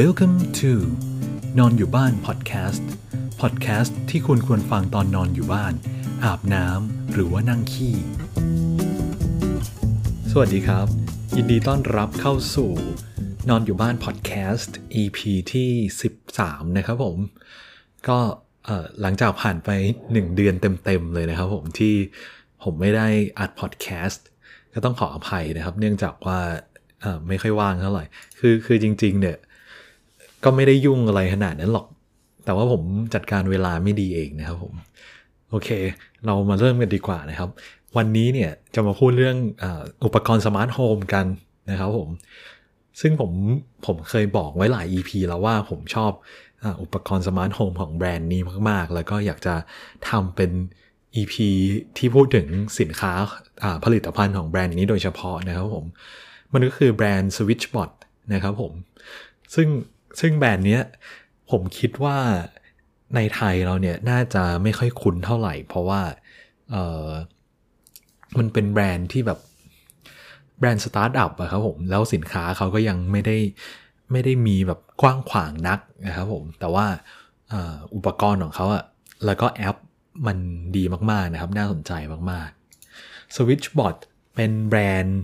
Welcome to นอนอยู่บ้านพอดแคสต์พอดแคสต์ที่คุณควรฟังตอนนอนอยู่บ้าน อาบน้ำหรือว่านั่งขี้ สวัสดีครับ ยินดีต้อนรับเข้าสู่ นอนอยู่บ้านพอดแคสต์ EP ที่ 13 นะครับผม ก็หลังจากผ่านไป 1 เดือนเต็ม ๆ เลยนะครับผมที่ผมไม่ได้อัดพอดแคสต์ก็ต้องขออภัยนะครับ เนื่องจากว่าไม่ค่อยว่างเท่าไหร่ คือคือจริง ๆ เนี่ย ก็ไม่ได้ยุ่งอะไรขนาดนั้นหรอก แต่ว่าผมจัดการเวลาไม่ดีเองนะครับผม โอเค เรามาเริ่มกันดีกว่านะครับ วันนี้เนี่ยจะมาพูดเรื่องอุปกรณ์ smart home กันนะครับผม ซึ่งผมผมเคยบอกไว้หลาย EP แล้วว่าผมชอบอุปกรณ์ smart home ของแบรนด์นี้มาก ๆ แล้วก็อยากจะทำเป็น EP ที่พูดถึงสินค้าผลิตภัณฑ์ของแบรนด์นี้โดยเฉพาะนะครับผม มันก็คือแบรนด์ SwitchBot นะครับผม ซึ่ง ซึ่งแบรนด์เนี้ยผมคิดว่าในไทยเราเนี่ยน่าจะไม่ค่อยคุ้นเท่าไหร่ เพราะว่าเออมันเป็นแบรนด์ที่แบบแบรนด์สตาร์ทอัพอะครับผม แล้วสินค้าเขาก็ยังไม่ได้ไม่ได้มีแบบกว้างขวางนักนะครับผม แต่ว่าอุปกรณ์ของเขาอะแล้วก็แอปมันดีมาก ๆ นะครับ น่าสนใจมาก ๆ SwitchBot เป็นแบรนด์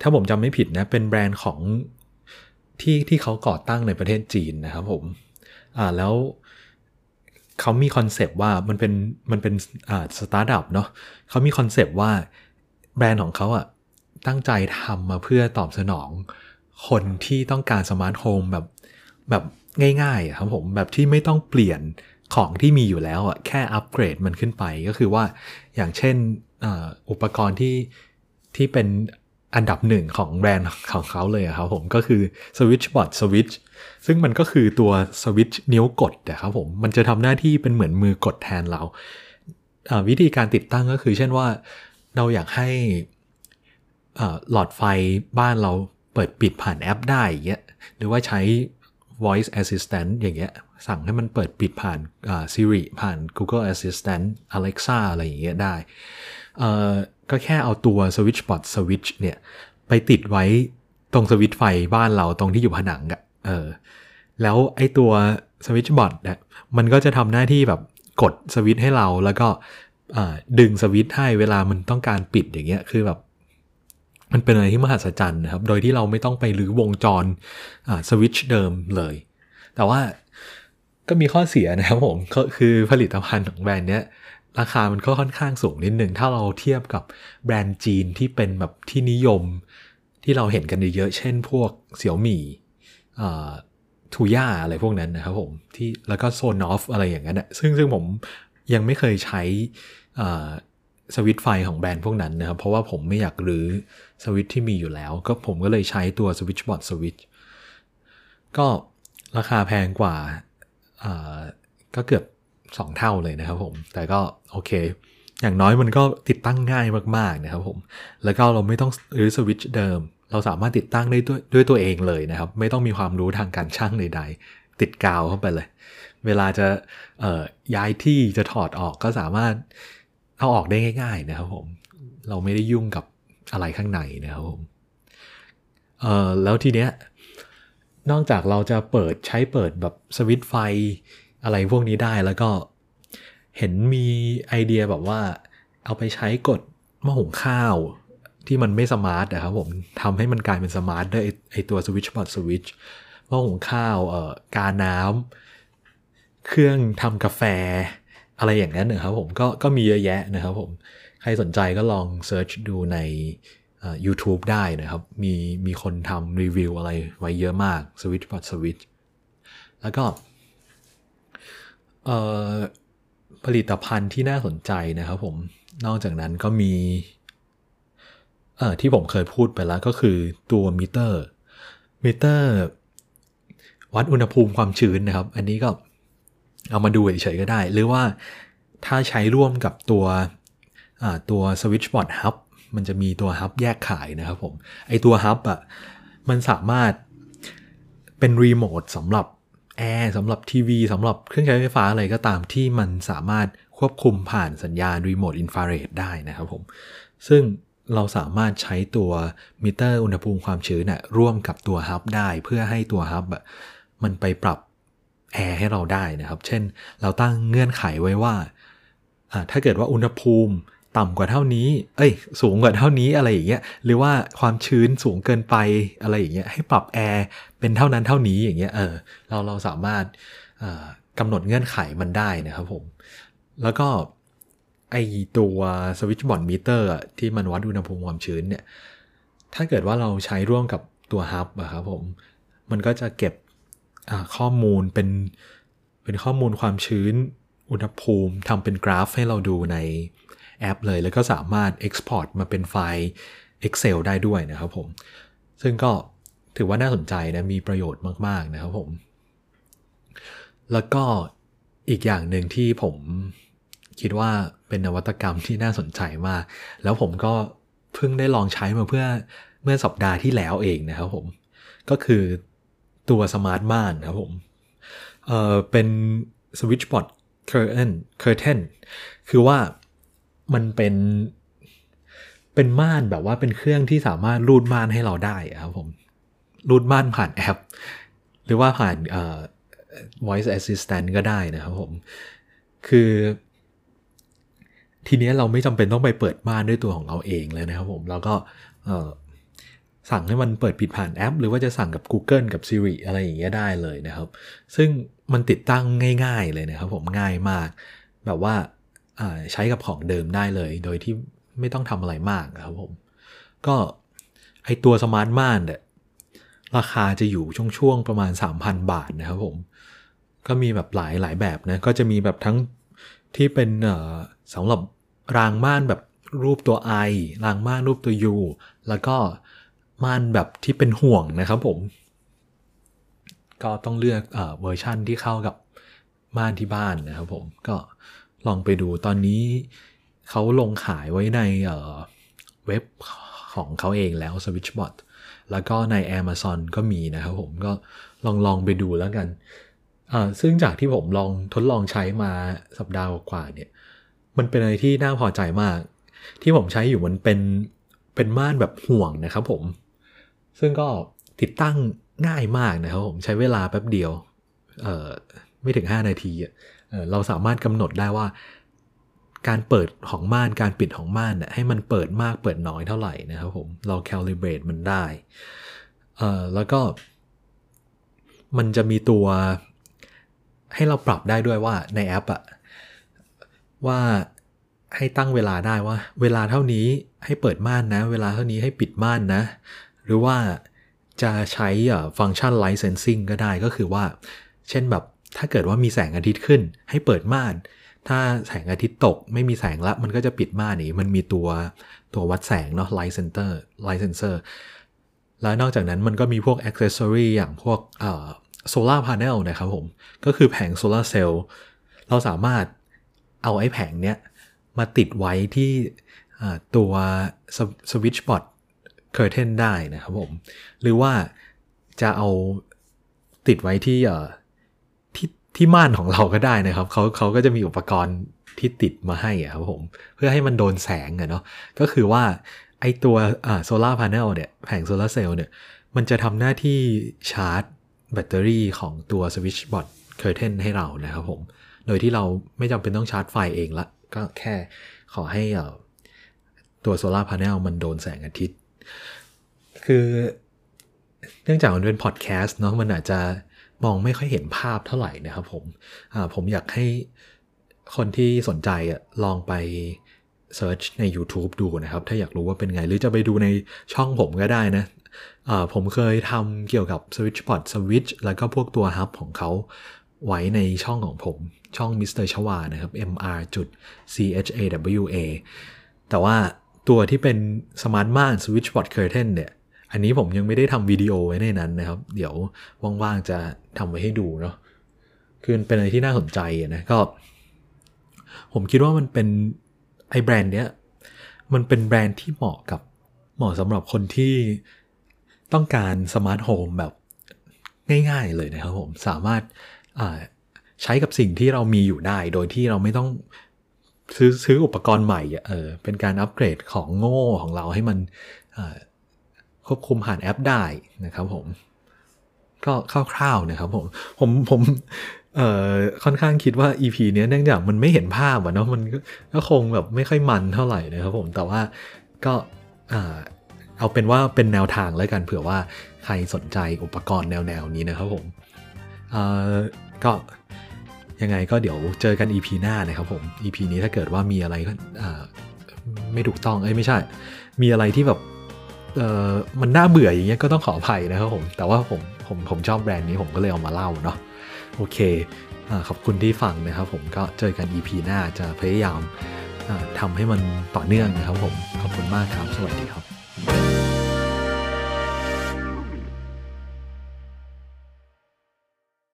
ถ้าผมจำไม่ผิดนะ เป็นแบรนด์ของ ที่ที่เขาก่อตั้งในประเทศจีนนะครับผมอ่าแล้วเขามี concept ว่ามันเป็นมันเป็นอ่าสตาร์ทอัพเนาะเขามี concept ว่าแบรนด์ของเขาอะตั้งใจทำมาเพื่อตอบสนอง คนที่ต้องการ smart home แบบแบบง่ายๆครับผมแบบที่ไม่ต้องเปลี่ยนของที่มีอยู่แล้วอะแค่อัปเกรดมันขึ้นไปก็คือว่าอย่างเช่นออุปกรณ์ที่ที่เป็น อันดับหนึ่งของแบรนด์ของเขาเลยครับผมก็คือ Switchbot Switch ซึ่งมันก็คือตัวสวิตช์นิ้วกดนะครับผมมันจะทำหน้าที่เป็นเหมือนมือกดแทนเราาวิธีการติดตั้งก็คือ เช่นว่าเราอยากให้หลอดไฟบ้านเราเปิดปิดผ่านแอปได้อย่างเงี้ยหรือว่าใช้ voice assistant อย่างเงี้ยสั่งให้มันเปิดปิดผ่าน Siri ผ่าน Google Assistant Alexa อะไรอย่างเงี้ยได้ เอ่อก็แค่เอาตัว Switchbot Switch เนี่ย ไปติดไว้ตรงสวิตช์ไฟบ้านเราตรงที่อยู่ผนังอะเออ แล้วไอ้ตัว Switchbot เนี่ยมันก็จะทำหน้าที่แบบกดสวิตช์ให้เราแล้วก็ดึงสวิตช์ให้เวลามันต้องการปิดอย่างเงี้ยคือแบบมันเป็นอะไรที่มหัศจรรย์นะครับ โดยที่เราไม่ต้องไปรื้อวงจรสวิตช์เดิมเลย แต่ว่าก็มีข้อเสียนะครับผมก็คือผลิตภัณฑ์ของแบรนด์เนี้ย ราคามันก็ค่อนข้างสูงนิดหนึ่งถ้าเราเทียบกับแบรนด์จีนที่เป็นแบบที่นิยมที่เราเห็นกันเยอะเช่นพวกเสี่ยวหมี่ทูย่าอะไรพวกนั้นนะครับผมที่แล้วก็โซนอฟอะไรอย่างนั้นนะซึ่งซึ่งผมยังไม่เคยใช้สวิตช์ไฟของแบรนด์พวกนั้นนะครับ เพราะว่าผมไม่อยากรื้อสวิตช์ที่มีอยู่แล้ว ก็ผมก็เลยใช้ตัว Switchbot Switch ก็ราคาแพงกว่าก็เกือบ 2 เท่าเลยนะครับผม แต่ก็โอเค อย่างน้อยมันก็ติดตั้งง่ายมากๆนะครับผม แล้วก็เราไม่ต้องรื้อสวิตช์เดิม เราสามารถติดตั้งได้ด้วยด้วยตัวเองเลยนะครับ ไม่ต้องมีความรู้ทางการช่างใดๆ ติดกาวเข้าไปเลย เวลาจะย้ายที่จะถอดออกก็สามารถเอาออกได้ง่าย ๆ นะครับผม เราไม่ได้ยุ่งกับอะไรข้างในนะครับผมเออแล้วทีเนี้ยนอกจากเราจะเปิดใช้เปิดแบบสวิตช์ไฟ อะไรพวกนี้ได้แล้วก็เห็นมีไอเดียแบบว่า เอาไปใช้กดหม้อหุงข้าวที่มันไม่สมาร์ทนะครับผมทำให้มันกลายเป็น smart ด้วยไอตัว SwitchBot Switch หม้อหุงข้าวเอ่อกาน้ำเครื่องทำกาแฟ อะไรอย่างนั้นนะครับผมก็ก็มีเยอะแยะนะครับผม ใครสนใจก็ลอง search ดูใน YouTube ได้นะครับ มีมีคนทำรีวิวอะไรไว้เยอะมาก SwitchBot Switch แล้วก็ ผลิตภัณฑ์ที่น่าสนใจนะครับผม นอกจากนั้นก็มีที่ผมเคยพูดไปแล้วก็คือตัวมิเตอร์ วัดอุณหภูมิความชื้นนะครับ อันนี้ก็เอามาดูเฉยๆก็ได้ หรือว่าถ้าใช้ร่วมกับตัวตัว SwitchBot Hub มันจะมีตัว Hub แยกขายนะครับผม ไอตัว Hub อะ มันสามารถเป็นรีโมทสำหรับ แอร์สำหรับทีวีสำหรับเครื่องใช้ไฟฟ้าอะไรก็ตามที่มันสามารถควบคุมผ่านสัญญาณรีโมทอินฟราเรดได้นะครับผม ซึ่งเราสามารถใช้ตัวมิเตอร์อุณหภูมิความชื้นน่ะร่วมกับตัว Hub ได้เพื่อให้ตัว Hub มันไปปรับแอร์ให้เราได้นะครับ เช่น เราตั้งเงื่อนไขไว้ว่า ถ้าเกิดว่าอุณหภูมิ ต่ำกว่าเท่านี้ เอ้ย สูงกว่าเท่านี้อะไรอย่างเงี้ย หรือว่าความชื้นสูงเกินไปอะไรอย่างเงี้ย ให้ปรับแอร์เป็นเท่านั้นเท่านี้อย่างเงี้ย เออ เราเราสามารถกำหนดเงื่อนไขมันได้นะครับผม แล้วก็ไอตัว SwitchBot Meter ที่มันวัดอุณหภูมิความชื้นเนี่ย ถ้าเกิดว่าเราใช้ร่วมกับตัว Hub อะครับผม มันก็จะเก็บข้อมูลเป็นเป็นข้อมูลความชื้นอุณหภูมิทำเป็นกราฟให้เราดูใน แอปเลย แล้วก็สามารถ Export มาเป็นไฟล์ Excel ได้ด้วยนะครับผม ซึ่งก็ถือว่าน่าสนใจนะ มีประโยชน์มาก ๆ นะครับผม แล้วก็อีกอย่างหนึ่งที่ผมคิดว่าเป็นนวัตกรรมที่น่าสนใจมาก แล้วผมก็เพิ่งได้ลองใช้มาเพื่อเมื่อสัปดาห์ที่แล้วเองนะครับผม ก็คือตัวสมาร์ทม่านครับผม เอ่อ เป็น Switchbot Curtain Curtain คือว่า มันเป็น เป็นม่านแบบว่าเป็นเครื่องที่สามารถรูดม่านให้เราได้ครับผม รูดม่านผ่านแอป หรือว่าผ่านเอ่อ voice assistant ก็ได้นะครับผม คือ ทีนี้เราไม่จำเป็นต้องไปเปิดม่านด้วยตัวของเราเองเลยนะครับผมแล้วก็สั่งให้มันเปิดปิดผ่านแอป หรือว่าจะสั่งกับ Google กับ Siri อะไรอย่างเงี้ยได้เลยนะครับ ซึ่งมันติดตั้งง่าย ๆ เลยนะครับผมง่ายมาก แบบว่า ใช้กับของเดิมได้เลย โดยที่ไม่ต้องทำอะไรมากครับผม ก็ไอตัวสมาร์ทม่านเนี่ยราคาจะอยู่ช่วงๆประมาณ 3,000 บาทนะครับผม ก็มีแบบหลายหลายแบบนะ ก็จะมีแบบทั้งที่เป็นสำหรับรางม่านแบบรูปตัว I รางม่านรูปตัว U แล้วก็ม่านแบบที่เป็นห่วงนะครับผม ก็ต้องเลือกเอเวอร์ชั่นที่เข้ากับม่านที่บ้านนะครับผม ก็ ลองไปดูตอนนี้เขาลงขายไว้ในเว็บของเขาเองแล้ว SwitchBot แล้วก็ใน Amazon ก็มีนะครับผมก็ลองลองไปดูแล้วกัน ซึ่งจากที่ผมลองทดลองใช้มาสัปดาห์กว่าเนี่ย มันเป็นอะไรที่น่าพอใจมาก ที่ผมใช้อยู่มันเป็นเป็นม่านแบบห่วงนะครับผม ซึ่งก็ติดตั้งง่ายมากนะครับผมใช้เวลาแป๊บเดียว ไม่ถึง 5 นาทีเราสามารถกำหนดได้ว่าการเปิดของม่านการปิดของม่านให้มันเปิดมากเปิดน้อยเท่าไหร่นะครับผม เรา calibrate มันได้ แล้วก็มันจะมีตัวให้เราปรับได้ด้วยว่าในแอปอะว่าให้ตั้งเวลาได้ว่า เวลาเท่านี้ให้เปิดม่านนะ เวลาเท่านี้ให้ปิดม่านนะ หรือว่าจะใช้ function light sensing ก็ได้ก็คือว่า เช่นแบบ ถ้าเกิดว่ามีแสงอาทิตย์ขึ้นให้เปิดม่าน ถ้าแสงอาทิตย์ตกไม่มีแสงละมันก็จะปิดม่านนี่มันมีตัวตัววัดแสงเนาะ light sensor light sensor แล้วนอกจากนั้นมันก็มีพวก accessory อย่างพวก solar panel นะครับผม ก็คือแผงโซลาร์เซลล์เราสามารถเอาไอ้แผงเนี้ย มาติดไว้ที่ตัว SwitchBot Curtain ได้นะครับผม หรือว่าจะเอาติดไว้ที่ ที่ม่านของเราก็ได้นะครับเขาเขาก็จะมีอุปกรณ์ที่ติดมาให้ครับผม เพื่อให้มันโดนแสงอะเนาะก็คือว่าไอตัว solar panel เนี่ยแผงโซลาร์เซลล์เนี่ย มันจะทำหน้าที่ชาร์จแบตเตอรี่ของตัว SwitchBot Curtain ให้เรานะครับผม โดยที่เราไม่จำเป็นต้องชาร์จไฟเองละ ก็แค่ขอให้ตัว solar panel มันโดนแสงอาทิตย์ คือเนื่องจากมันเป็นพอดแคสต์เนาะมันอาจจะ มองไม่ค่อยเห็นภาพเท่าไหร่นะครับผมผมอยากให้คนที่สนใจลองไป search ใน YouTube ดูนะครับ ถ้าอยากรู้ว่าเป็นไง หรือจะไปดูในช่องผมก็ได้นะผมเคยทำเกี่ยวกับ SwitchPod Switch แล้วก็พวกตัวฮับของเขาไว้ในช่องของผมช่อง Mr. ชวานะครับ mr c h a w a แต่ว่าตัวที่เป็นสมาร์ทม่าน SwitchPod Curtain เนี่ย อันนี้ผมยังไม่ได้ทำวิดีโอไว้ในนั้นนะครับ เดี๋ยวว่างๆจะทำไว้ให้ดูเนาะคือเป็นอะไรที่น่าสนใจนะก็ ผมคิดว่ามันเป็นไอแบรนด์เนี้ยมันเป็นแบรนด์ที่เหมาะกับเหมาะสำหรับคนที่ต้องการ smart home แบบง่ายๆเลยนะครับผมสามารถใช้กับสิ่งที่เรามีอยู่ได้ โดยที่เราไม่ต้องซื้อซื้ออุปกรณ์ใหม่เออเป็นการอัปเกรดของโง่ของเราให้มัน ควบคุมผ่านแอปได้นะครับผมก็คร่าวๆนะครับผมผมผมเอ่อค่อนข้างคิดว่า EP เนี้ยเนื่องจากมันไม่เห็นภาพอะเนาะมันก็คงแบบไม่ค่อยมันเท่าไหร่นะครับผมแต่ว่าก็เอาเป็นว่าเป็นแนวทางแล้วกันเผื่อว่าใครสนใจอุปกรณ์แนวๆนี้นะครับผมก็ยังไงก็เดี๋ยวเจอกัน EP หน้านะครับผม EP นี้ถ้าเกิดว่ามีอะไรก็ไม่ถูกต้องเอ้ยไม่ใช่ มีอะไรที่แบบ เออมันน่าเบื่ออย่างเงี้ยก็ต้องขออภัยนะครับผม แต่ว่าผมผมผมชอบแบรนด์นี้ผมก็เลยเอามาเล่าเนาะโอเคอขอบคุณที่ฟังนะครับผมก็เจอกัน EP หน้าจะพยายามทำให้มันต่อเนื่องนะครับผม ขอบคุณมากครับ สวัสดีครับ